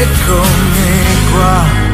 eccomi qua.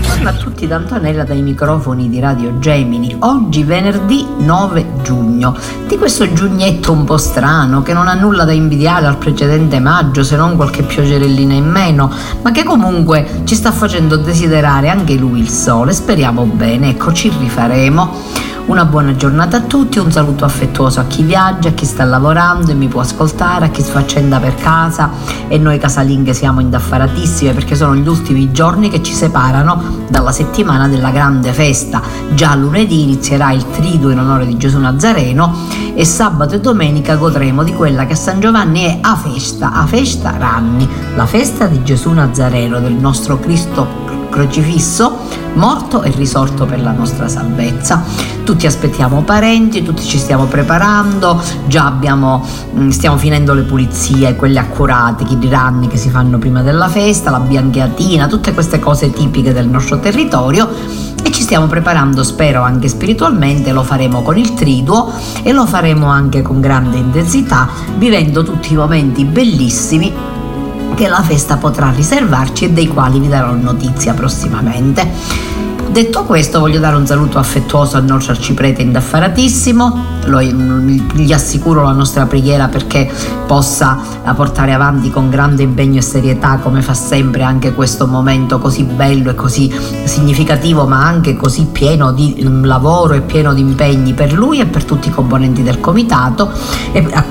Buongiorno a tutti da Antonella dai microfoni di Radio Gemini. Oggi venerdì 9 giugno. Di questo giugnetto un po' strano che non ha nulla da invidiare al precedente maggio se non qualche pioggerellina in meno, ma che comunque ci sta facendo desiderare anche lui il sole. Speriamo bene, ecco ci rifaremo. Una buona giornata a tutti, un saluto affettuoso a chi viaggia, a chi sta lavorando e mi può ascoltare, a chi sfaccenda per casa e noi casalinghe siamo indaffaratissime perché sono gli ultimi giorni che ci separano dalla settimana della grande festa. Già lunedì inizierà il triduo in onore di Gesù Nazareno e sabato e domenica godremo di quella che a San Giovanni è a festa, a festa ranni, la festa di Gesù Nazareno, del nostro Cristo crocifisso, morto e risorto per la nostra salvezza. Tutti aspettiamo parenti, tutti ci stiamo preparando, già abbiamo, mm, stiamo finendo le pulizie, quelle accurate, i ranni che si fanno prima della festa, la biancheatina, tutte queste cose tipiche del nostro territorio e ci stiamo preparando, spero anche spiritualmente, lo faremo con il triduo e lo faremo anche con grande intensità, vivendo tutti i momenti bellissimi che la festa potrà riservarci e dei quali vi darò notizia prossimamente. Detto questo voglio dare un saluto affettuoso al nostro arciprete indaffaratissimo, Lo- gli assicuro la nostra preghiera perché possa portare avanti con grande impegno e serietà come fa sempre anche questo momento così bello e così significativo ma anche così pieno di mm, lavoro e pieno di impegni per lui e per tutti i componenti del comitato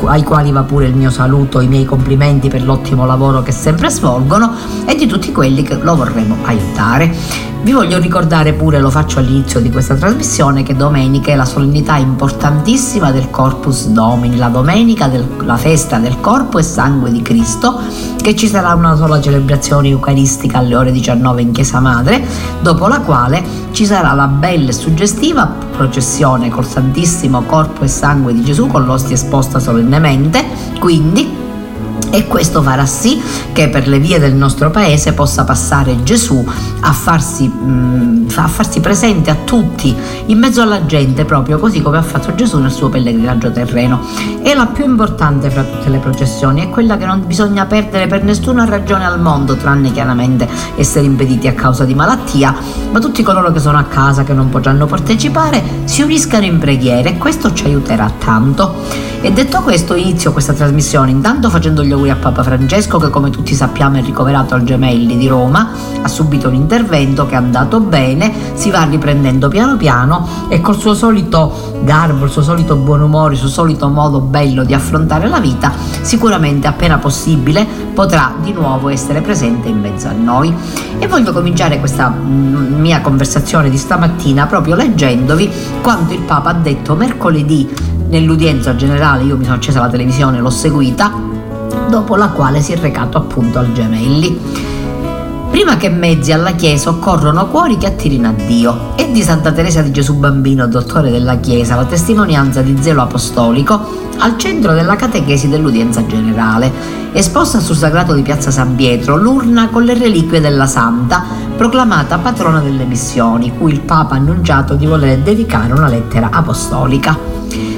ai quali va pure il mio saluto, i miei complimenti per l'ottimo lavoro che sempre svolgono e di tutti quelli che lo vorremmo aiutare. Vi voglio ricordare pure, lo faccio all'inizio di questa trasmissione, che domenica è la solennità importantissima del Corpus Domini, la domenica della festa del corpo e sangue di Cristo, che ci sarà una sola celebrazione eucaristica alle ore 19 in Chiesa Madre, dopo la quale ci sarà la bella e suggestiva processione col Santissimo Corpo e Sangue di Gesù con l'ostia esposta solennemente, quindi e questo farà sì che per le vie del nostro paese possa passare Gesù a farsi, mh, a farsi, presente a tutti, in mezzo alla gente, proprio così come ha fatto Gesù nel suo pellegrinaggio terreno. È la più importante fra tutte le processioni, è quella che non bisogna perdere per nessuna ragione al mondo, tranne chiaramente essere impediti a causa di malattia, ma tutti coloro che sono a casa, che non potranno partecipare, si uniscano in preghiera e questo ci aiuterà tanto. E detto questo inizio questa trasmissione intanto facendo gli auguri a Papa Francesco che come tutti sappiamo è ricoverato al Gemelli di Roma, ha subito un intervento che è andato bene, si va riprendendo piano piano e col suo solito garbo, il suo solito buon umore, il suo solito modo bello di affrontare la vita, sicuramente appena possibile potrà di nuovo essere presente in mezzo a noi. E voglio cominciare questa mm, mia conversazione di stamattina proprio leggendovi quanto il Papa ha detto mercoledì nell'udienza generale, io mi sono accesa la televisione, l'ho seguita, dopo la quale si è recato appunto al Gemelli. Prima che mezzi alla Chiesa occorrono cuori che attirino a Dio. E di Santa Teresa di Gesù Bambino, dottore della Chiesa, la testimonianza di zelo apostolico al centro della catechesi dell'udienza generale. Esposta sul sagrato di Piazza San Pietro l'urna con le reliquie della Santa, proclamata patrona delle missioni, cui il Papa ha annunciato di voler dedicare una lettera apostolica.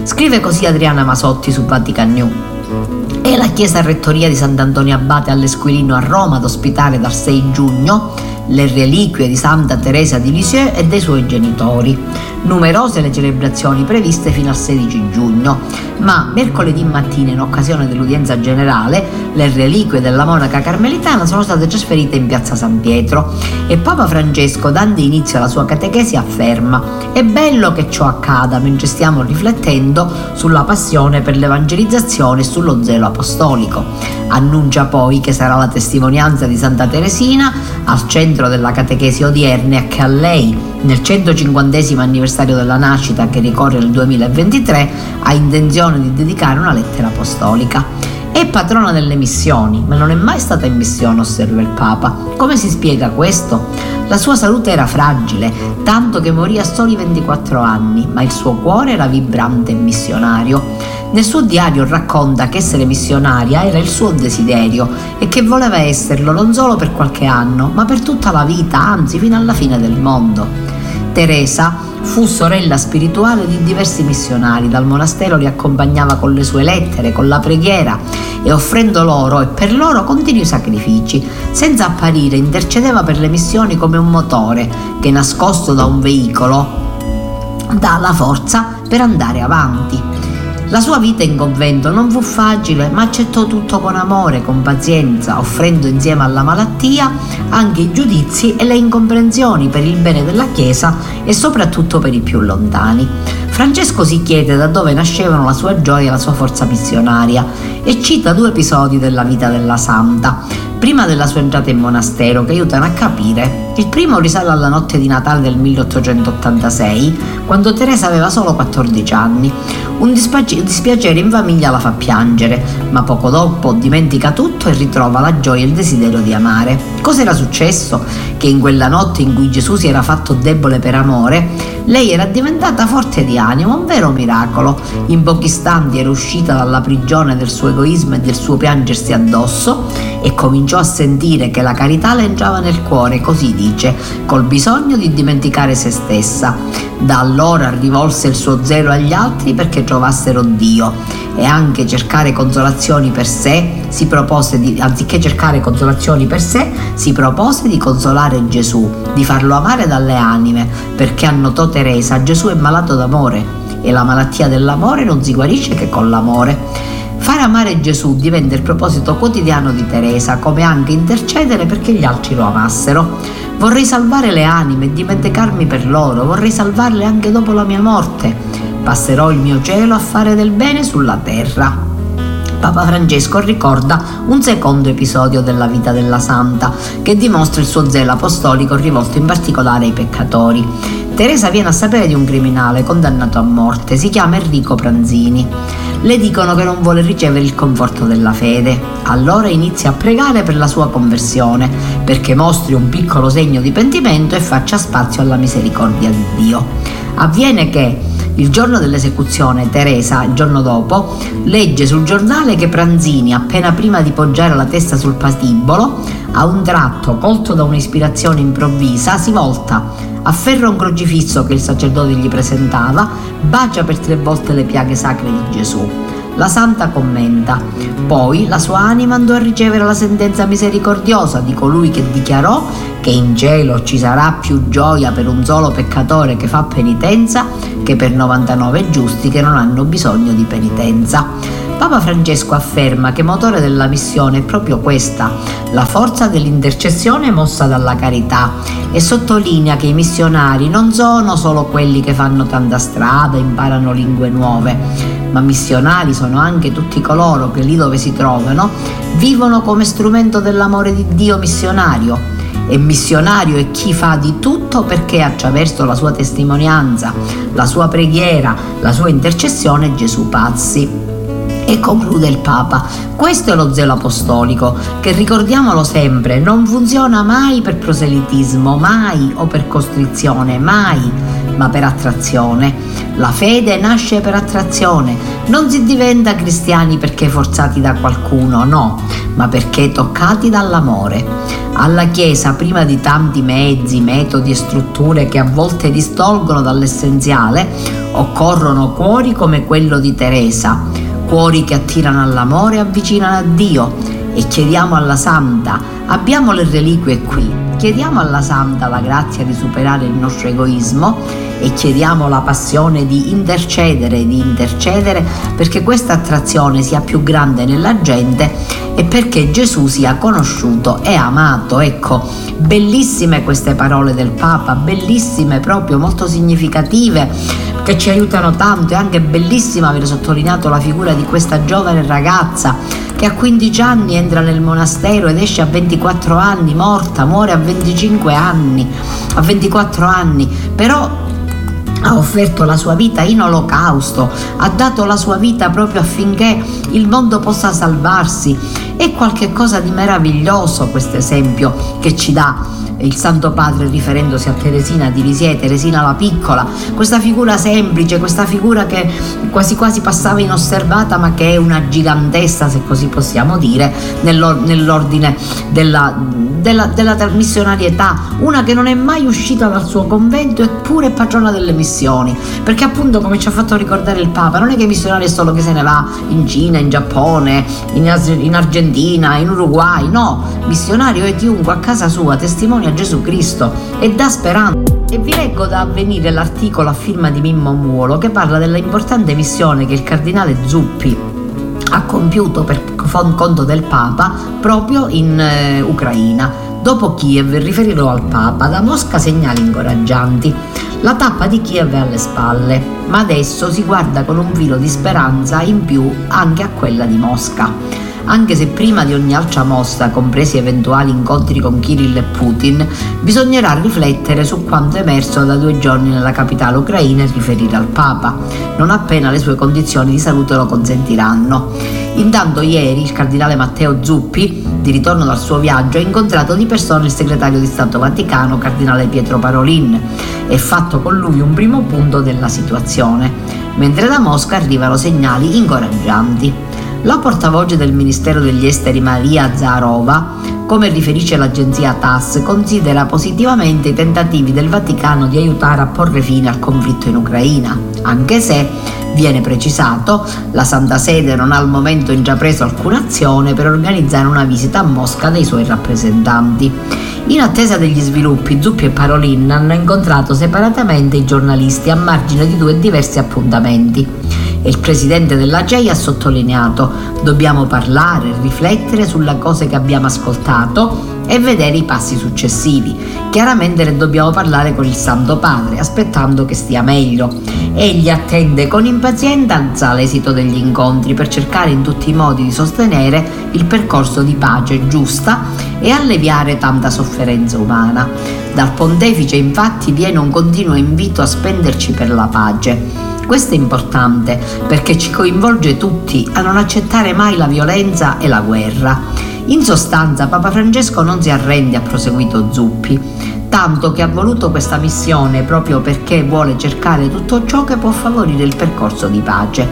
Scrive così Adriana Masotti su Vatican New. Chiesa rettoria di Sant'Antonio Abate all'Esquilino a Roma ad ospitare dal 6 giugno le reliquie di Santa Teresa di Lisieux e dei suoi genitori. Numerose le celebrazioni previste fino al 16 giugno, ma mercoledì mattina in occasione dell'udienza generale le reliquie della monaca carmelitana sono state trasferite in piazza San Pietro e Papa Francesco, dando inizio alla sua catechesi, afferma è bello che ciò accada mentre stiamo riflettendo sulla passione per l'evangelizzazione e sullo zelo apostolico. Annuncia poi che sarà la testimonianza di Santa Teresina al centro della catechesi odierne e che a lei nel 150 anniversario della nascita che ricorre nel 2023 ha intenzione di dedicare una lettera apostolica. È patrona delle missioni, ma non è mai stata in missione, osserva il Papa. Come si spiega questo? La sua salute era fragile, tanto che morì a soli 24 anni, ma il suo cuore era vibrante e missionario. Nel suo diario racconta che essere missionaria era il suo desiderio e che voleva esserlo non solo per qualche anno, ma per tutta la vita, anzi fino alla fine del mondo. Teresa fu sorella spirituale di diversi missionari, dal monastero li accompagnava con le sue lettere, con la preghiera e offrendo loro e per loro continui sacrifici. Senza apparire intercedeva per le missioni come un motore che nascosto da un veicolo dà la forza per andare avanti. La sua vita in convento non fu facile, ma accettò tutto con amore, con pazienza, offrendo insieme alla malattia anche i giudizi e le incomprensioni per il bene della Chiesa e soprattutto per i più lontani. Francesco si chiede da dove nascevano la sua gioia e la sua forza missionaria e cita due episodi della vita della santa prima della sua entrata in monastero che aiutano a capire. Il primo risale alla notte di Natale del 1886, quando Teresa aveva solo 14 anni. Un dispiacere in famiglia la fa piangere, ma poco dopo dimentica tutto e ritrova la gioia e il desiderio di amare. Cos'era successo? Che in quella notte in cui Gesù si era fatto debole per amore, lei era diventata forte di animo, un vero miracolo. In pochi istanti era uscita dalla prigione del suo egoismo e del suo piangersi addosso e cominciò a sentire che la carità le entrava nel cuore, così dice, col bisogno di dimenticare se stessa. Da allora rivolse il suo zelo agli altri perché trovassero Dio e anche cercare consolazioni per sé, si propose di, anziché cercare consolazioni per sé, si propose di consolare Gesù, di farlo amare dalle anime, perché annotò Teresa, Gesù è malato d'amore e la malattia dell'amore non si guarisce che con l'amore. Fare amare Gesù diventa il proposito quotidiano di Teresa, come anche intercedere perché gli altri lo amassero. Vorrei salvare le anime e dimenticarmi per loro, vorrei salvarle anche dopo la mia morte. Passerò il mio cielo a fare del bene sulla terra. Papa Francesco ricorda un secondo episodio della vita della santa che dimostra il suo zelo apostolico rivolto in particolare ai peccatori. Teresa viene a sapere di un criminale condannato a morte, si chiama Enrico Pranzini le dicono che non vuole ricevere il conforto della fede. Allora inizia a pregare per la sua conversione, perché mostri un piccolo segno di pentimento e faccia spazio alla misericordia di Dio. Avviene che il giorno dell'esecuzione, Teresa, il giorno dopo, legge sul giornale che Pranzini, appena prima di poggiare la testa sul patibolo, a un tratto, colto da un'ispirazione improvvisa, si volta afferra un crocifisso che il sacerdote gli presentava, bacia per tre volte le piaghe sacre di Gesù. La santa commenta, poi la sua anima andò a ricevere la sentenza misericordiosa di colui che dichiarò che in cielo ci sarà più gioia per un solo peccatore che fa penitenza che per 99 giusti che non hanno bisogno di penitenza. Papa Francesco afferma che motore della missione è proprio questa, la forza dell'intercessione mossa dalla carità e sottolinea che i missionari non sono solo quelli che fanno tanta strada, imparano lingue nuove, ma missionari sono anche tutti coloro che lì dove si trovano vivono come strumento dell'amore di Dio missionario. E missionario è chi fa di tutto perché attraverso la sua testimonianza, la sua preghiera, la sua intercessione Gesù passi. E conclude il Papa, questo è lo zelo apostolico, che ricordiamolo sempre, non funziona mai per proselitismo, mai o per costrizione, mai, ma per attrazione. La fede nasce per attrazione, non si diventa cristiani perché forzati da qualcuno, no, ma perché toccati dall'amore. Alla Chiesa, prima di tanti mezzi, metodi e strutture che a volte distolgono dall'essenziale, occorrono cuori come quello di Teresa cuori che attirano all'amore avvicinano a Dio e chiediamo alla Santa, abbiamo le reliquie qui, chiediamo alla Santa la grazia di superare il nostro egoismo e chiediamo la passione di intercedere, di intercedere perché questa attrazione sia più grande nella gente e perché Gesù sia conosciuto e amato. Ecco, bellissime queste parole del Papa, bellissime proprio, molto significative che ci aiutano tanto. È anche bellissima aver sottolineato la figura di questa giovane ragazza che a 15 anni entra nel monastero ed esce a 24 anni morta, muore a 25 anni, a 24 anni, però ha offerto la sua vita in olocausto, ha dato la sua vita proprio affinché il mondo possa salvarsi. È qualcosa di meraviglioso questo esempio che ci dà il Santo Padre riferendosi a Teresina di Lisieux, Teresina la piccola, questa figura semplice, questa figura che quasi quasi passava inosservata ma che è una gigantessa se così possiamo dire nell'ordine della, della, della missionarietà, una che non è mai uscita dal suo convento eppure è patrona delle missioni, perché appunto come ci ha fatto ricordare il Papa, non è che i missionari è solo che se ne va in Cina, in Giappone, in, in Argentina, in Uruguay, no, missionario è chiunque a casa sua testimonia a Gesù Cristo e dà speranza. E vi leggo da avvenire l'articolo a firma di Mimmo Muolo che parla dell'importante missione che il cardinale Zuppi ha compiuto per conto del Papa proprio in eh, Ucraina. Dopo Kiev riferirò al Papa, da Mosca segnali incoraggianti. La tappa di Kiev è alle spalle, ma adesso si guarda con un filo di speranza in più anche a quella di Mosca anche se prima di ogni altra mossa, compresi eventuali incontri con Kirill e Putin, bisognerà riflettere su quanto emerso da due giorni nella capitale ucraina e riferire al Papa, non appena le sue condizioni di salute lo consentiranno. Intanto ieri il cardinale Matteo Zuppi, di ritorno dal suo viaggio, ha incontrato di persona il segretario di Stato Vaticano, cardinale Pietro Parolin, e fatto con lui un primo punto della situazione, mentre da Mosca arrivano segnali incoraggianti. La portavoce del Ministero degli Esteri Maria Zarova, come riferisce l'agenzia TASS, considera positivamente i tentativi del Vaticano di aiutare a porre fine al conflitto in Ucraina, anche se, viene precisato, la Santa Sede non ha al momento intrapreso alcuna azione per organizzare una visita a Mosca dei suoi rappresentanti. In attesa degli sviluppi, Zuppi e Parolin hanno incontrato separatamente i giornalisti a margine di due diversi appuntamenti e il presidente della GEI ha sottolineato dobbiamo parlare, riflettere sulle cose che abbiamo ascoltato e vedere i passi successivi. Chiaramente ne dobbiamo parlare con il Santo Padre, aspettando che stia meglio. Egli attende con impazienza l'esito degli incontri per cercare in tutti i modi di sostenere il percorso di pace giusta e alleviare tanta sofferenza umana. Dal pontefice infatti viene un continuo invito a spenderci per la pace questo è importante perché ci coinvolge tutti a non accettare mai la violenza e la guerra. In sostanza Papa Francesco non si arrende, ha proseguito Zuppi, tanto che ha voluto questa missione proprio perché vuole cercare tutto ciò che può favorire il percorso di pace.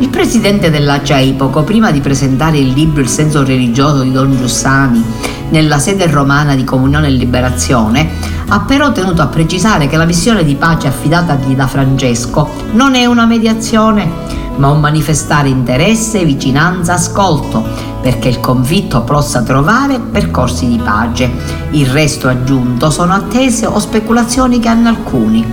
Il presidente della CEI, poco prima di presentare il libro Il senso religioso di Don Giussani nella sede romana di Comunione e Liberazione, ha però tenuto a precisare che la missione di pace affidatagli da Francesco non è una mediazione, ma un manifestare interesse, vicinanza, ascolto, perché il conflitto possa trovare percorsi di pace. Il resto aggiunto sono attese o speculazioni che hanno alcuni.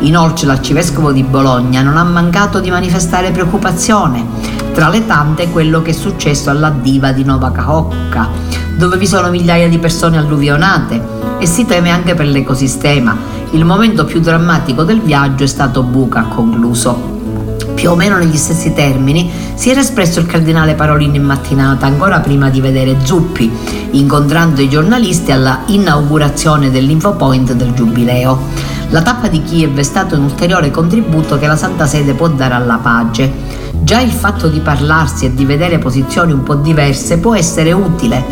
Inoltre l'arcivescovo di Bologna non ha mancato di manifestare preoccupazione, tra le tante quello che è successo alla diva di Nova Cahocca, dove vi sono migliaia di persone alluvionate e si teme anche per l'ecosistema. Il momento più drammatico del viaggio è stato Buca, concluso. Più o meno negli stessi termini si era espresso il cardinale Parolin in mattinata, ancora prima di vedere Zuppi, incontrando i giornalisti alla inaugurazione dell'infopoint del Giubileo. La tappa di Kiev è stato un ulteriore contributo che la Santa Sede può dare alla pace. Già il fatto di parlarsi e di vedere posizioni un po' diverse può essere utile.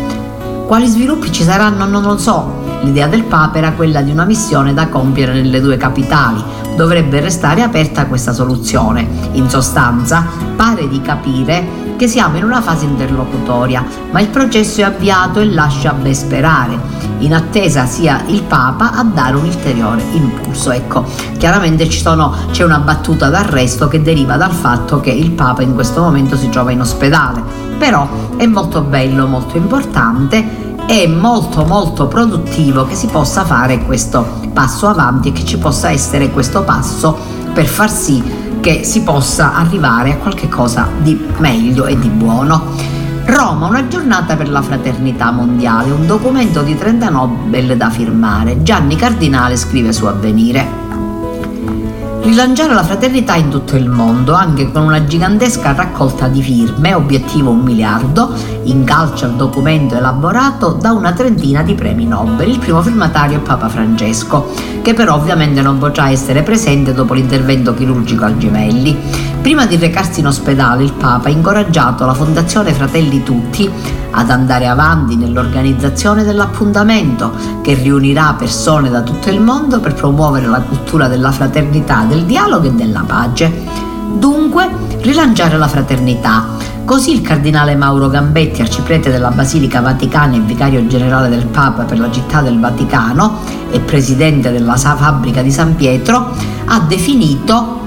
Quali sviluppi ci saranno non lo so, L'idea del Papa era quella di una missione da compiere nelle due capitali. Dovrebbe restare aperta questa soluzione. In sostanza, pare di capire che siamo in una fase interlocutoria, ma il processo è avviato e lascia ben sperare. In attesa sia il Papa a dare un ulteriore impulso. Ecco, chiaramente sono, c'è una battuta d'arresto che deriva dal fatto che il Papa in questo momento si trova in ospedale. Però è molto bello, molto importante è molto molto produttivo che si possa fare questo passo avanti e che ci possa essere questo passo per far sì che si possa arrivare a qualcosa di meglio e di buono. Roma, una giornata per la fraternità mondiale, un documento di 30 Nobel da firmare. Gianni Cardinale scrive su Avvenire. Rilanciare la fraternità in tutto il mondo, anche con una gigantesca raccolta di firme, obiettivo un miliardo, incalcia il documento elaborato da una trentina di premi Nobel. Il primo firmatario è Papa Francesco, che però ovviamente non potrà essere presente dopo l'intervento chirurgico al gemelli. Prima di recarsi in ospedale, il Papa ha incoraggiato la Fondazione Fratelli Tutti ad andare avanti nell'organizzazione dell'appuntamento che riunirà persone da tutto il mondo per promuovere la cultura della fraternità, del dialogo e della pace. Dunque, rilanciare la fraternità. Così il cardinale Mauro Gambetti, arciprete della Basilica Vaticana e vicario generale del Papa per la città del Vaticano e presidente della fabbrica di San Pietro, ha definito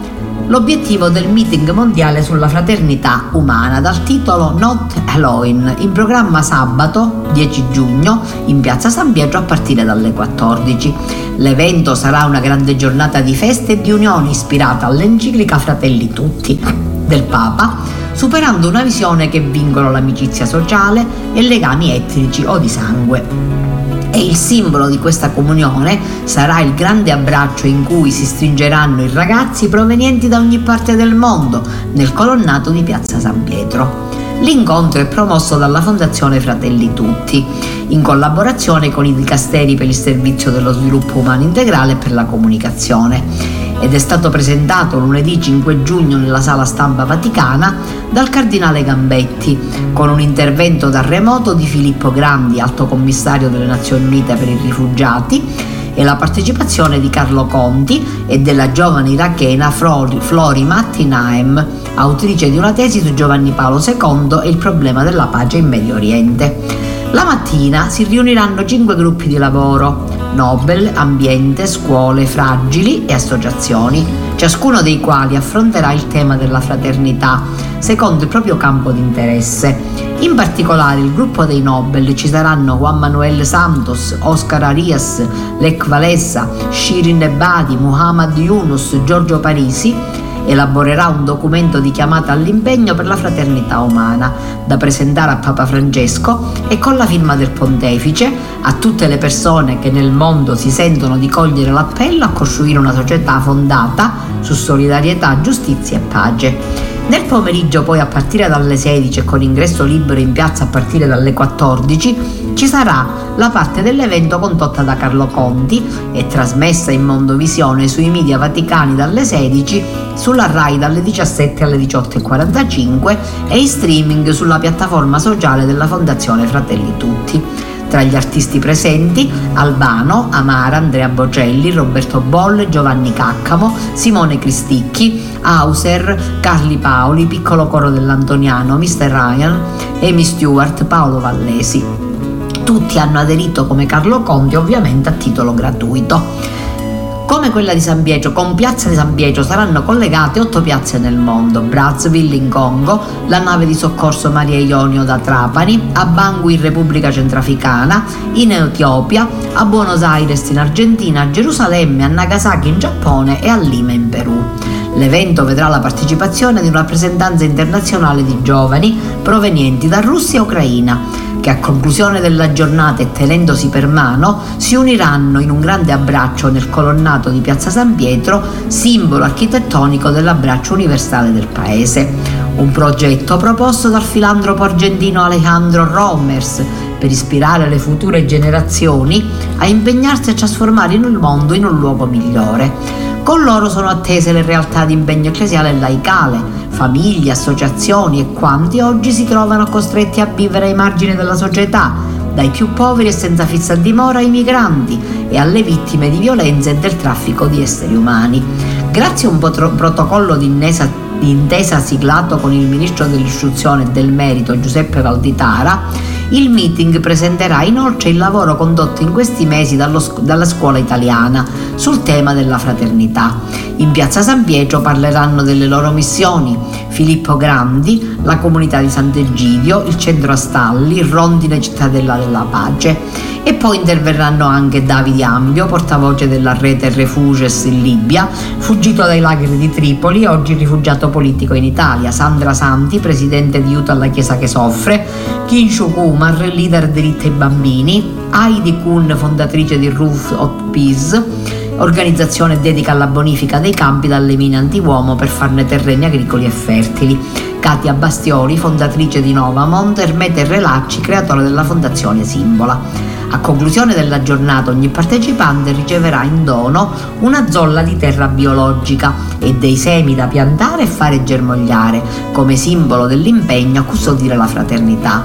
l'obiettivo del meeting mondiale sulla fraternità umana dal titolo Not Alone, in programma sabato 10 giugno in piazza San Pietro a partire dalle 14. L'evento sarà una grande giornata di feste e di unione ispirata all'enciclica Fratelli Tutti del Papa, superando una visione che vincono l'amicizia sociale e legami etnici o di sangue e il simbolo di questa comunione sarà il grande abbraccio in cui si stringeranno i ragazzi provenienti da ogni parte del mondo nel colonnato di Piazza San Pietro. L'incontro è promosso dalla Fondazione Fratelli Tutti, in collaborazione con i dicasteri per il servizio dello sviluppo umano integrale e per la comunicazione ed è stato presentato lunedì 5 giugno nella sala stampa vaticana dal cardinale Gambetti, con un intervento da remoto di Filippo Grandi, alto commissario delle Nazioni Unite per i rifugiati, e la partecipazione di Carlo Conti e della giovane irachena Flori, Flori Naem, autrice di una tesi su Giovanni Paolo II e il problema della pace in Medio Oriente. La mattina si riuniranno cinque gruppi di lavoro, Nobel, ambiente, scuole, fragili e associazioni, ciascuno dei quali affronterà il tema della fraternità secondo il proprio campo di interesse. In particolare il gruppo dei Nobel ci saranno Juan Manuel Santos, Oscar Arias, Lech Walesa, Shirin Ebadi, Muhammad Yunus, Giorgio Parisi elaborerà un documento di chiamata all'impegno per la fraternità umana da presentare a Papa Francesco e con la firma del pontefice a tutte le persone che nel mondo si sentono di cogliere l'appello a costruire una società fondata su solidarietà, giustizia e pace. Nel pomeriggio poi a partire dalle 16 e con ingresso libero in piazza a partire dalle 14 ci sarà la parte dell'evento condotta da Carlo Conti e trasmessa in Mondovisione sui media vaticani dalle 16, sulla RAI dalle 17 alle 18.45 e in streaming sulla piattaforma sociale della Fondazione Fratelli Tutti. Tra gli artisti presenti Albano, Amara, Andrea Bocelli, Roberto Bolle, Giovanni Caccamo, Simone Cristicchi, Hauser, Carli Paoli, Piccolo Coro dell'Antoniano, Mr. Ryan, Amy Stewart, Paolo Vallesi. Tutti hanno aderito come Carlo Conti ovviamente a titolo gratuito. Come quella di San Pietro, con Piazza di San Pietro saranno collegate otto piazze nel mondo, Brazzaville in Congo, la nave di soccorso Maria Ionio da Trapani, a Bangui in Repubblica Centrafricana, in Etiopia, a Buenos Aires in Argentina, a Gerusalemme, a Nagasaki in Giappone e a Lima in Perù. L'evento vedrà la partecipazione di una rappresentanza internazionale di giovani provenienti da Russia e Ucraina che a conclusione della giornata e tenendosi per mano si uniranno in un grande abbraccio nel colonnato di Piazza San Pietro, simbolo architettonico dell'abbraccio universale del paese. Un progetto proposto dal filantropo argentino Alejandro Romers per ispirare le future generazioni a impegnarsi a trasformare il mondo in un luogo migliore. Con loro sono attese le realtà di impegno ecclesiale e laicale, famiglie, associazioni e quanti oggi si trovano costretti a vivere ai margini della società, dai più poveri e senza fissa dimora ai migranti e alle vittime di violenza e del traffico di esseri umani. Grazie a un protocollo di intesa siglato con il ministro dell'istruzione e del merito Giuseppe Valditara, il meeting presenterà inoltre il lavoro condotto in questi mesi dallo, dalla scuola italiana sul tema della fraternità. In piazza San Pietro parleranno delle loro missioni. Filippo Grandi, la comunità di Sant'Egidio, il centro Astalli, Rondine Cittadella della Pace. E poi interverranno anche Davide Ambio, portavoce della rete Refuges in Libia, fuggito dai lagri di Tripoli, oggi rifugiato politico in Italia, Sandra Santi, presidente di Aiuto alla Chiesa che soffre, Kinshu Kumar, leader diritti ai bambini, Heidi Kuhn, fondatrice di Roof of Peace, organizzazione dedica alla bonifica dei campi dalle mine antiuomo per farne terreni agricoli e fertili. Katia Bastioli, fondatrice di Novamont, Ermete Relacci, creatore della fondazione Simbola. A conclusione della giornata ogni partecipante riceverà in dono una zolla di terra biologica e dei semi da piantare e fare germogliare come simbolo dell'impegno a custodire la fraternità.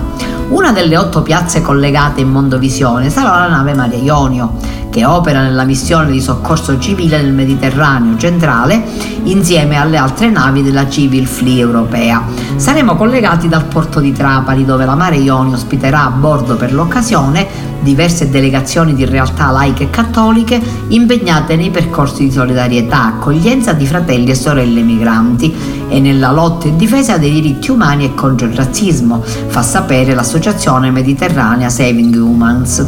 Una delle otto piazze collegate in Mondovisione sarà la nave Maria Ionio, che opera nella missione di soccorso civile nel Mediterraneo centrale insieme alle altre navi della Civil Fleet europea. Saremo collegati dal porto di Trapani dove la Mare Ionio ospiterà a bordo per l'occasione diverse delegazioni di realtà laiche e cattoliche impegnate nei percorsi di solidarietà, accoglienza di fratelli e sorelle migranti e nella lotta in difesa dei diritti umani e contro il razzismo, fa sapere l'associazione mediterranea Saving Humans.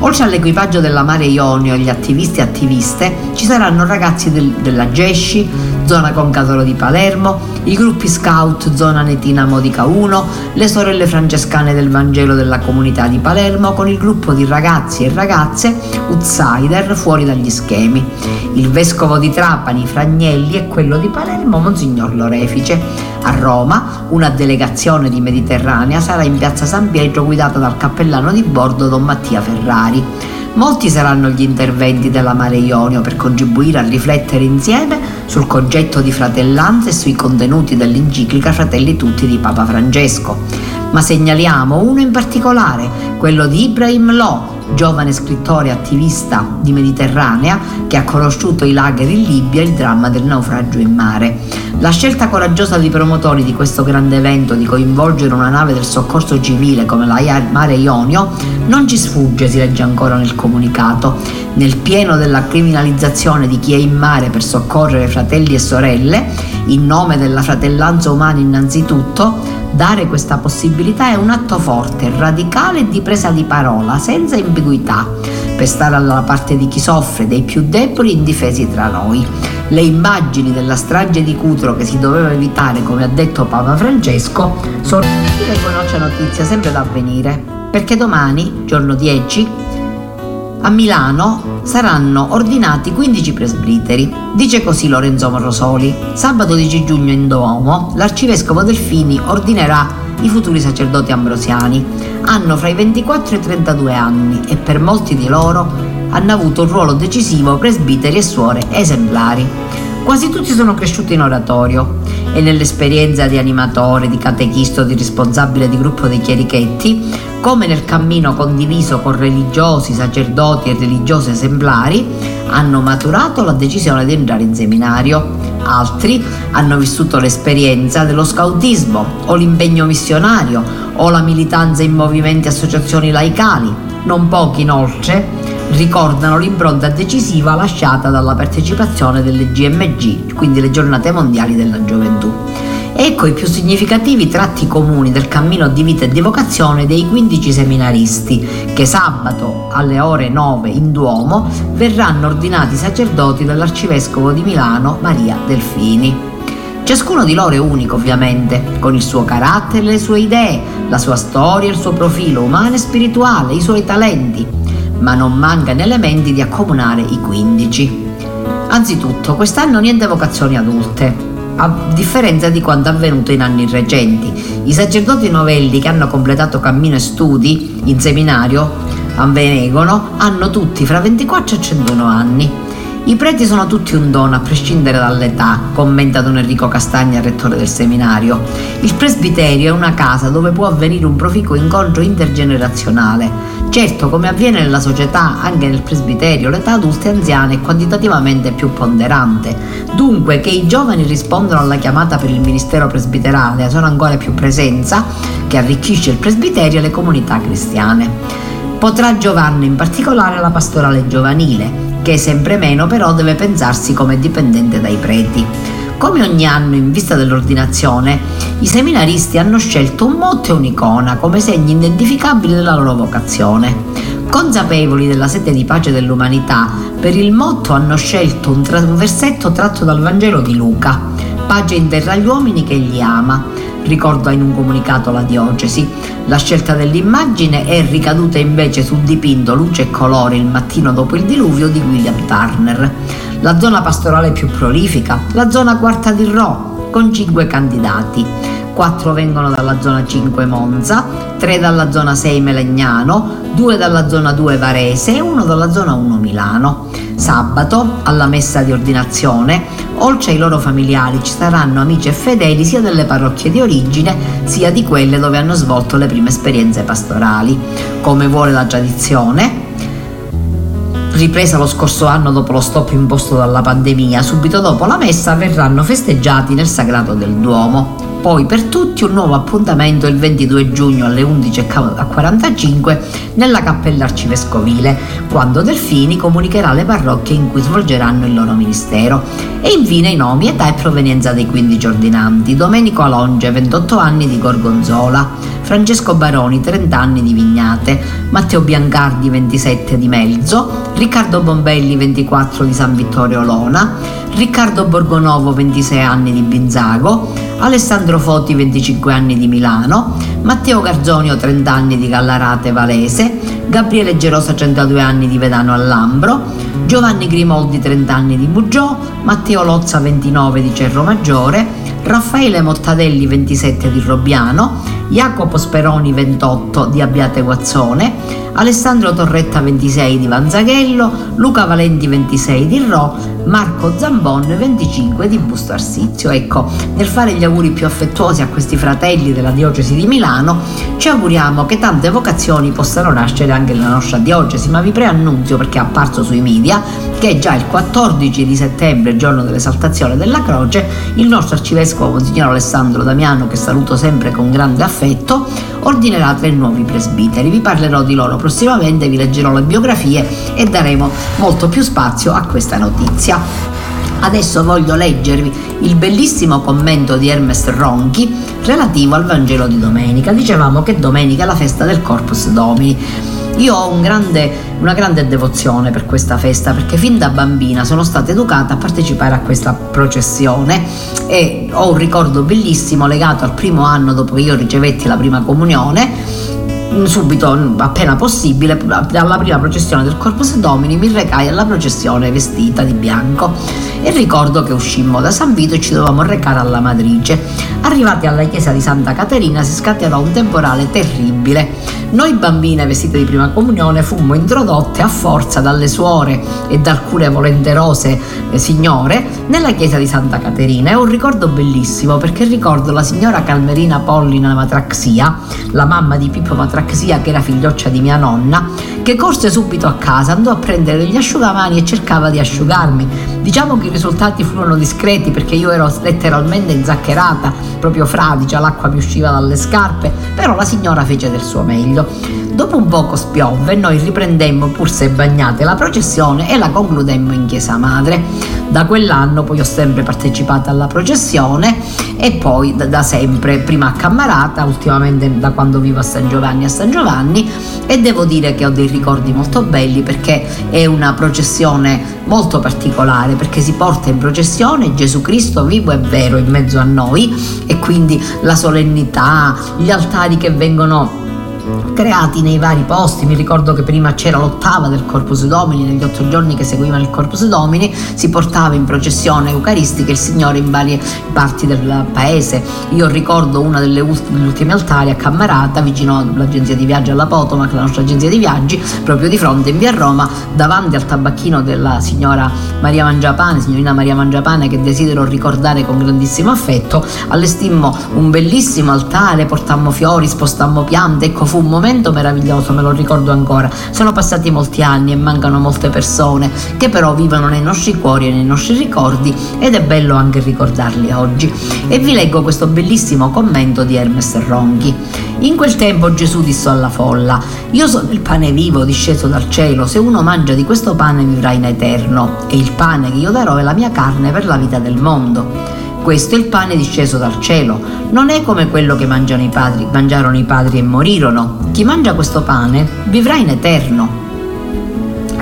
Oltre all'equipaggio della Mare Ionio e gli attivisti e attiviste, ci saranno ragazzi del, della Gesci, zona Concatoro di Palermo, i gruppi scout zona Netina Modica 1, le sorelle francescane del Vangelo della comunità di Palermo con il gruppo di ragazzi e ragazze outsider fuori dagli schemi, il vescovo di Trapani, Fragnelli e quello di Palermo, Monsignor Lorefice. A Roma una delegazione di Mediterranea sarà in piazza San Pietro guidata dal cappellano di bordo Don Mattia Ferrari. Molti saranno gli interventi della Mare Ionio per contribuire a riflettere insieme sul concetto di fratellanza e sui contenuti dell'enciclica Fratelli Tutti di Papa Francesco. Ma segnaliamo uno in particolare, quello di Ibrahim Lo, giovane scrittore attivista di Mediterranea che ha conosciuto i lager in Libia e il dramma del naufragio in mare. La scelta coraggiosa dei promotori di questo grande evento di coinvolgere una nave del soccorso civile come la Mare Ionio non ci sfugge, si legge ancora nel comunicato. Nel pieno della criminalizzazione di chi è in mare per soccorrere fratelli e sorelle, in nome della fratellanza umana innanzitutto, Dare questa possibilità è un atto forte, radicale e di presa di parola, senza ambiguità, per stare alla parte di chi soffre, dei più deboli indifesi tra noi. Le immagini della strage di Cutro che si doveva evitare, come ha detto Papa Francesco, sono con Noce Notizia sempre da avvenire, perché domani, giorno 10, a Milano saranno ordinati 15 presbiteri. Dice così Lorenzo Morrosoli. Sabato 10 giugno in Duomo l'arcivescovo Delfini ordinerà i futuri sacerdoti ambrosiani. Hanno fra i 24 e i 32 anni e per molti di loro hanno avuto un ruolo decisivo presbiteri e suore esemplari. Quasi tutti sono cresciuti in oratorio e nell'esperienza di animatore, di catechista o di responsabile di gruppo dei chierichetti, come nel cammino condiviso con religiosi, sacerdoti e religiose esemplari, hanno maturato la decisione di entrare in seminario. Altri hanno vissuto l'esperienza dello scautismo o l'impegno missionario o la militanza in movimenti e associazioni laicali. Non pochi inoltre ricordano l'impronta decisiva lasciata dalla partecipazione delle GMG, quindi le giornate mondiali della gioventù. Ecco i più significativi tratti comuni del cammino di vita e di vocazione dei 15 seminaristi che sabato alle ore 9 in Duomo verranno ordinati sacerdoti dall'arcivescovo di Milano Maria Delfini. Ciascuno di loro è unico ovviamente, con il suo carattere, le sue idee, la sua storia, il suo profilo umano e spirituale, i suoi talenti, ma non mancano elementi di accomunare i 15. Anzitutto, quest'anno niente vocazioni adulte, a differenza di quanto avvenuto in anni recenti. I sacerdoti novelli che hanno completato cammino e studi in seminario a Venegono hanno tutti fra 24 e 101 anni i preti sono tutti un dono, a prescindere dall'età, commenta Don Enrico Castagna, rettore del seminario. Il presbiterio è una casa dove può avvenire un proficuo incontro intergenerazionale. Certo, come avviene nella società, anche nel presbiterio l'età adulta e anziana è quantitativamente più ponderante. Dunque, che i giovani rispondano alla chiamata per il ministero presbiterale sono ancora più presenza che arricchisce il presbiterio e le comunità cristiane. Potrà giovarne in particolare la pastorale giovanile, che sempre meno però deve pensarsi come dipendente dai preti. Come ogni anno in vista dell'ordinazione, i seminaristi hanno scelto un motto e un'icona come segni identificabili della loro vocazione. Consapevoli della sete di pace dell'umanità, per il motto hanno scelto un, un versetto tratto dal Vangelo di Luca. Pace in terra agli uomini che li ama ricorda in un comunicato la diocesi. La scelta dell'immagine è ricaduta invece sul dipinto Luce e colore il mattino dopo il diluvio di William Turner. La zona pastorale più prolifica, la zona quarta di Rho, con cinque candidati. Quattro vengono dalla zona 5 Monza, tre dalla zona 6 Melegnano, due dalla zona 2 Varese e uno dalla zona 1 Milano. Sabato, alla messa di ordinazione, oltre ai loro familiari ci saranno amici e fedeli sia delle parrocchie di origine sia di quelle dove hanno svolto le prime esperienze pastorali. Come vuole la tradizione, ripresa lo scorso anno dopo lo stop imposto dalla pandemia, subito dopo la messa verranno festeggiati nel Sagrato del Duomo poi per tutti un nuovo appuntamento il 22 giugno alle 11.45 nella cappella arcivescovile, quando Delfini comunicherà le parrocchie in cui svolgeranno il loro ministero. E infine i nomi, età e provenienza dei 15 ordinanti. Domenico Alonge, 28 anni di Gorgonzola, Francesco Baroni, 30 anni di Vignate, Matteo Biancardi, 27 di Melzo, Riccardo Bombelli, 24 di San Vittorio Lona, Riccardo Borgonovo 26 anni di Binzago, Alessandro Foti 25 anni di Milano, Matteo Garzonio 30 anni di Gallarate Valese, Gabriele Gerosa 32 anni di Vedano Allambro, Giovanni Grimoldi 30 anni di Buggiò, Matteo Lozza 29 di Cerro Maggiore, Raffaele Mottadelli 27 di Robbiano, Jacopo Speroni 28 di Abbiate Guazzone, Alessandro Torretta 26 di Vanzaghello, Luca Valenti 26 di Ro, Marco Zambon 25 di Busto Arsizio. Ecco, nel fare gli auguri più affettuosi a questi fratelli della diocesi di Milano, ci auguriamo che tante vocazioni possano nascere anche nella nostra diocesi, ma vi preannunzio perché è apparso sui media che già il 14 di settembre, giorno dell'esaltazione della croce, il nostro arcivescovo Monsignor Alessandro Damiano, che saluto sempre con grande affetto, ordinerà tre nuovi presbiteri. Vi parlerò di loro prossimamente, vi leggerò le biografie e daremo molto più spazio a questa notizia. Adesso voglio leggervi il bellissimo commento di Hermes Ronchi relativo al Vangelo di domenica. Dicevamo che domenica è la festa del Corpus Domini. Io ho un grande, una grande devozione per questa festa perché fin da bambina sono stata educata a partecipare a questa processione e ho un ricordo bellissimo legato al primo anno dopo che io ricevetti la prima comunione subito, appena possibile, dalla prima processione del Corpus Domini mi recai alla processione vestita di bianco e ricordo che uscimmo da San Vito e ci dovevamo recare alla Matrice. Arrivati alla chiesa di Santa Caterina si scatenò un temporale terribile. Noi bambine vestite di prima comunione fummo introdotte a forza dalle suore e da alcune volenterose eh, signore nella chiesa di Santa Caterina. È un ricordo bellissimo perché ricordo la signora Calmerina Pollina Matraxia, la mamma di Pippo Matraxia Praxia, che era figlioccia di mia nonna, che corse subito a casa, andò a prendere degli asciugamani e cercava di asciugarmi. Diciamo che i risultati furono discreti perché io ero letteralmente inzaccherata, proprio fradicia, l'acqua mi usciva dalle scarpe, però la signora fece del suo meglio. Dopo un poco spiovve e noi riprendemmo, pur se bagnate, la processione e la concludemmo in chiesa madre. Da quell'anno poi ho sempre partecipato alla processione e poi da, da sempre, prima a Cammarata, ultimamente da quando vivo a San Giovanni a San Giovanni e devo dire che ho dei ricordi molto belli perché è una processione molto particolare perché si porta in processione Gesù Cristo vivo e vero in mezzo a noi e quindi la solennità, gli altari che vengono creati nei vari posti. Mi ricordo che prima c'era l'ottava del Corpus Domini, negli otto giorni che seguivano il Corpus Domini si portava in processione eucaristica il Signore in varie parti del paese. Io ricordo uno degli ultimi altari a Cammarata, vicino all'agenzia di viaggio alla Potomac, la nostra agenzia di viaggi, proprio di fronte in via Roma, davanti al tabacchino della signora Maria Mangiapane, signorina Maria Mangiapane, che desidero ricordare con grandissimo affetto, allestimmo un bellissimo altare, portammo fiori, spostammo piante, ecco fu fu un momento meraviglioso, me lo ricordo ancora. Sono passati molti anni e mancano molte persone che però vivono nei nostri cuori e nei nostri ricordi ed è bello anche ricordarli oggi. E vi leggo questo bellissimo commento di Hermes Ronchi. In quel tempo Gesù disse alla folla: Io sono il pane vivo disceso dal cielo, se uno mangia di questo pane vivrà in eterno, e il pane che io darò è la mia carne per la vita del mondo. Questo è il pane disceso dal cielo, non è come quello che mangiano i padri, mangiarono i padri e morirono. Chi mangia questo pane vivrà in eterno.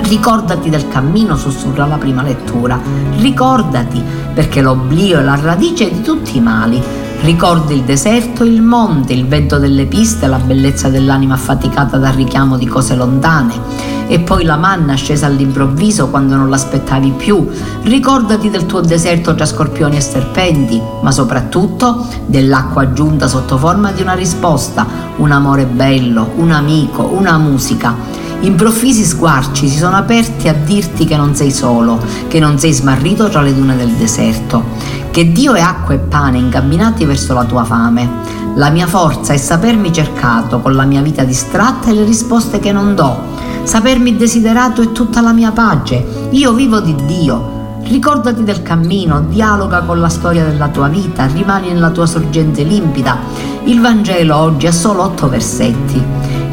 Ricordati del cammino, sussurra la prima lettura. Ricordati, perché l'oblio è la radice di tutti i mali. Ricordi il deserto, il monte, il vento delle piste, la bellezza dell'anima affaticata dal richiamo di cose lontane. E poi la manna scesa all'improvviso quando non l'aspettavi più. Ricordati del tuo deserto tra scorpioni e serpenti, ma soprattutto dell'acqua giunta sotto forma di una risposta, un amore bello, un amico, una musica. Improvvisi squarci si sono aperti a dirti che non sei solo, che non sei smarrito tra le dune del deserto, che Dio è acqua e pane incamminati verso la tua fame. La mia forza è sapermi cercato con la mia vita distratta e le risposte che non do. Sapermi desiderato è tutta la mia pace. Io vivo di Dio. Ricordati del cammino, dialoga con la storia della tua vita, rimani nella tua sorgente limpida. Il Vangelo oggi ha solo otto versetti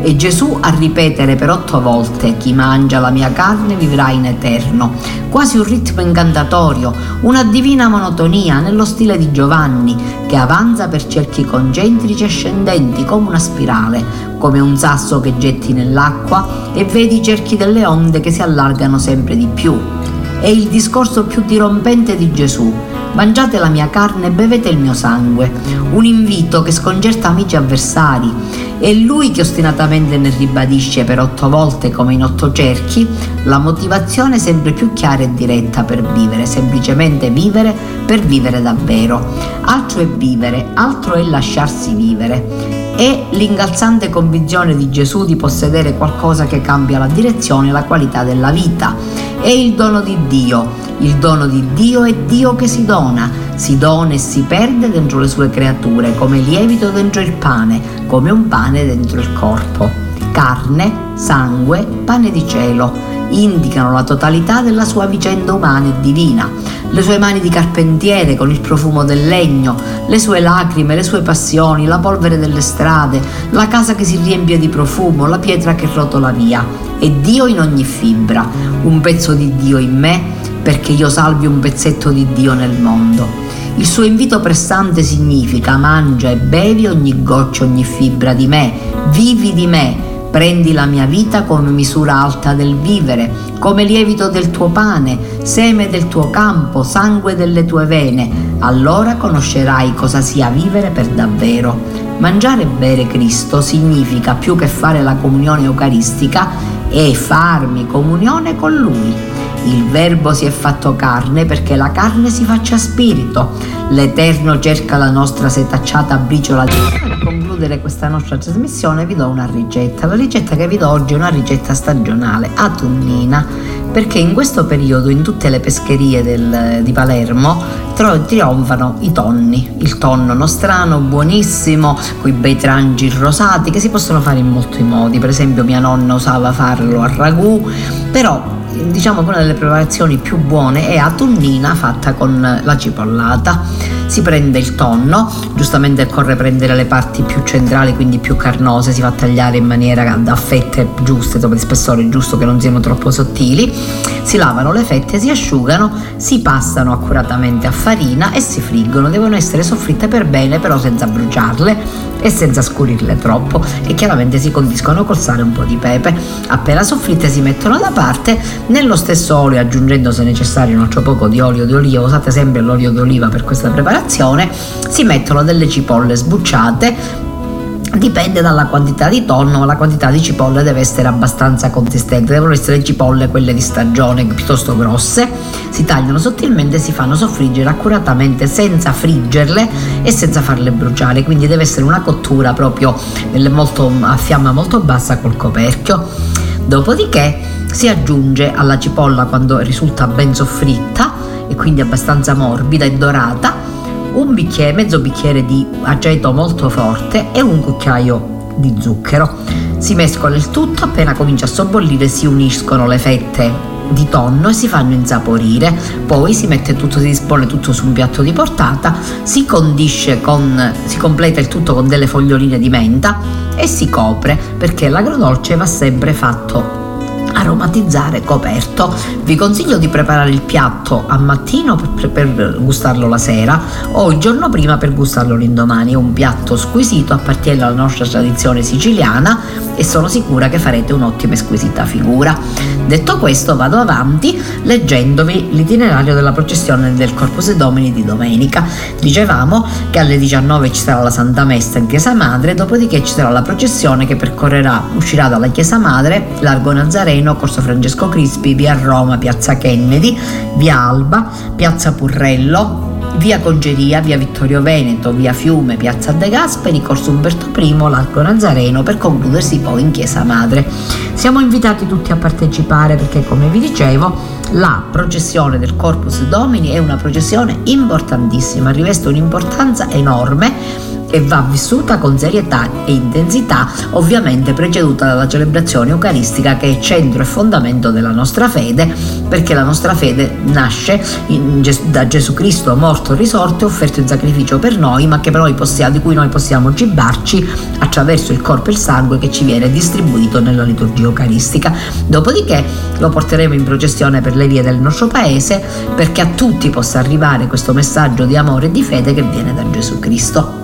e Gesù a ripetere per otto volte chi mangia la mia carne vivrà in eterno, quasi un ritmo incantatorio, una divina monotonia nello stile di Giovanni che avanza per cerchi concentrici e scendenti come una spirale, come un sasso che getti nell'acqua e vedi i cerchi delle onde che si allargano sempre di più. È il discorso più dirompente di Gesù mangiate la mia carne e bevete il mio sangue, un invito che sconcerta amici e avversari. È lui che ostinatamente ne ribadisce per otto volte come in otto cerchi la motivazione sempre più chiara e diretta per vivere, semplicemente vivere per vivere davvero. Altro è vivere, altro è lasciarsi vivere è l'incalzante convinzione di Gesù di possedere qualcosa che cambia la direzione e la qualità della vita. È il dono di Dio, il dono di Dio è Dio che si dona, si dona e si perde dentro le sue creature, come lievito dentro il pane, come un pane dentro il corpo. Carne, sangue, pane di cielo indicano la totalità della sua vicenda umana e divina. Le sue mani di carpentiere con il profumo del legno, le sue lacrime, le sue passioni, la polvere delle strade, la casa che si riempie di profumo, la pietra che rotola via. È Dio in ogni fibra, un pezzo di Dio in me perché io salvi un pezzetto di Dio nel mondo. Il suo invito pressante significa mangia e bevi ogni goccia, ogni fibra di me, vivi di me, prendi la mia vita come misura alta del vivere, come lievito del tuo pane, seme del tuo campo, sangue delle tue vene, allora conoscerai cosa sia vivere per davvero. Mangiare e bere Cristo significa più che fare la comunione eucaristica, è farmi comunione con Lui il Verbo si è fatto carne perché la carne si faccia spirito. L'Eterno cerca la nostra setacciata briciola di Per concludere questa nostra trasmissione vi do una ricetta. La ricetta che vi do oggi è una ricetta stagionale, a tonnina, perché in questo periodo in tutte le pescherie del, di Palermo trionfano i tonni, il tonno nostrano buonissimo, con i bei trangi rosati che si possono fare in molti modi, per esempio mia nonna usava farlo a ragù, però diciamo che una delle preparazioni più buone è a tonnina fatta con la cipollata. Si prende il tonno, giustamente occorre prendere le parti più centrali, quindi più carnose, si fa tagliare in maniera da fette giuste, di spessore giusto che non siano troppo sottili. Si lavano le fette, si asciugano, si passano accuratamente a farina e si friggono. Devono essere soffritte per bene, però senza bruciarle e senza scurirle troppo e chiaramente si condiscono col sale un po' di pepe. Appena soffritte si mettono da parte, nello stesso olio aggiungendo se necessario un altro poco di olio di oliva, usate sempre l'olio d'oliva per questa preparazione, si mettono delle cipolle sbucciate. Dipende dalla quantità di tonno, ma la quantità di cipolle deve essere abbastanza consistente, devono essere cipolle quelle di stagione piuttosto grosse, si tagliano sottilmente e si fanno soffriggere accuratamente senza friggerle e senza farle bruciare, quindi deve essere una cottura proprio molto, a fiamma molto bassa col coperchio. Dopodiché si aggiunge alla cipolla quando risulta ben soffritta quindi abbastanza morbida e dorata un bicchiere, mezzo bicchiere di aceto molto forte e un cucchiaio di zucchero. Si mescola il tutto, appena comincia a sobbollire si uniscono le fette di tonno e si fanno insaporire. Poi si mette tutto, si dispone tutto su un piatto di portata, si condisce con, si completa il tutto con delle foglioline di menta e si copre perché l'agrodolce va sempre fatto aromatizzare coperto. Vi consiglio di preparare il piatto a mattino per, per, gustarlo la sera o il giorno prima per gustarlo l'indomani. È un piatto squisito, appartiene alla nostra tradizione siciliana e sono sicura che farete un'ottima e squisita figura. Detto questo vado avanti leggendovi l'itinerario della processione del Corpus Domini di domenica. Dicevamo che alle 19 ci sarà la Santa Messa in Chiesa Madre, dopodiché ci sarà la processione che percorrerà, uscirà dalla Chiesa Madre, Largo Nazareno, Corso Francesco Crispi, via Roma, Piazza Kennedy, via Alba, Piazza Purrello, via Congeria, via Vittorio Veneto, via Fiume, piazza De Gasperi, corso Umberto I, Largo Nazareno per concludersi poi in Chiesa Madre. Siamo invitati tutti a partecipare perché come vi dicevo la processione del Corpus Domini è una processione importantissima, riveste un'importanza enorme e va vissuta con serietà e intensità, ovviamente preceduta dalla celebrazione eucaristica che è centro e fondamento della nostra fede, perché la nostra fede nasce Ges- da Gesù Cristo morto, risorto e offerto in sacrificio per noi, ma noi possiamo, di cui noi possiamo cibarci attraverso il corpo e il sangue che ci viene distribuito nella liturgia eucaristica. Dopodiché lo porteremo in processione per le vie del nostro paese perché a tutti possa arrivare questo messaggio di amore e di fede che viene da Gesù Cristo.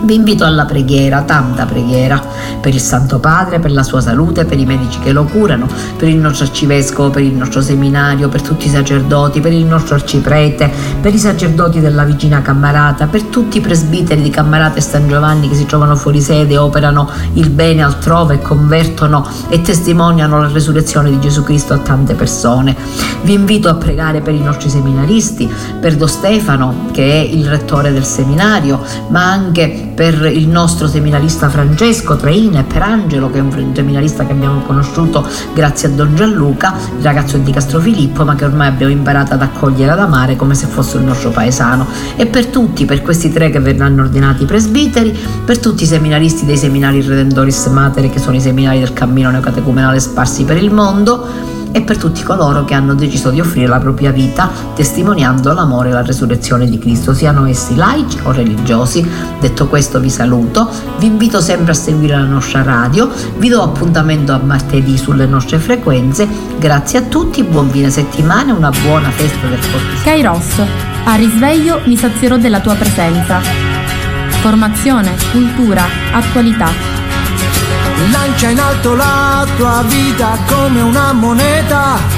Vi invito alla preghiera, tanta preghiera, per il Santo Padre, per la sua salute, per i medici che lo curano, per il nostro arcivescovo, per il nostro seminario, per tutti i sacerdoti, per il nostro arciprete, per i sacerdoti della vicina Cammarata, per tutti i presbiteri di Cammarata e San Giovanni che si trovano fuori sede, operano il bene altrove convertono e testimoniano la resurrezione di Gesù Cristo a tante persone. Vi invito a pregare per i nostri seminaristi, per Don Stefano, che è il rettore del seminario, ma anche per il nostro seminarista Francesco Traina e per Angelo, che è un seminarista che abbiamo conosciuto grazie a Don Gianluca, il ragazzo di Castrofilippo, ma che ormai abbiamo imparato ad accogliere ad amare come se fosse un nostro paesano. E per tutti, per questi tre che verranno ordinati presbiteri, per tutti i seminaristi dei seminari Redentoris Mater, che sono i seminari del cammino neocatecumenale sparsi per il mondo, e per tutti coloro che hanno deciso di offrire la propria vita testimoniando l'amore e la resurrezione di Cristo, siano essi laici o religiosi. Detto questo vi saluto, vi invito sempre a seguire la nostra radio, vi do appuntamento a martedì sulle nostre frequenze, grazie a tutti, buon fine settimana e una buona festa del Corpus. Kairos, a risveglio mi sazierò della tua presenza. Formazione, cultura, attualità Lancia in alto la tua vita come una moneta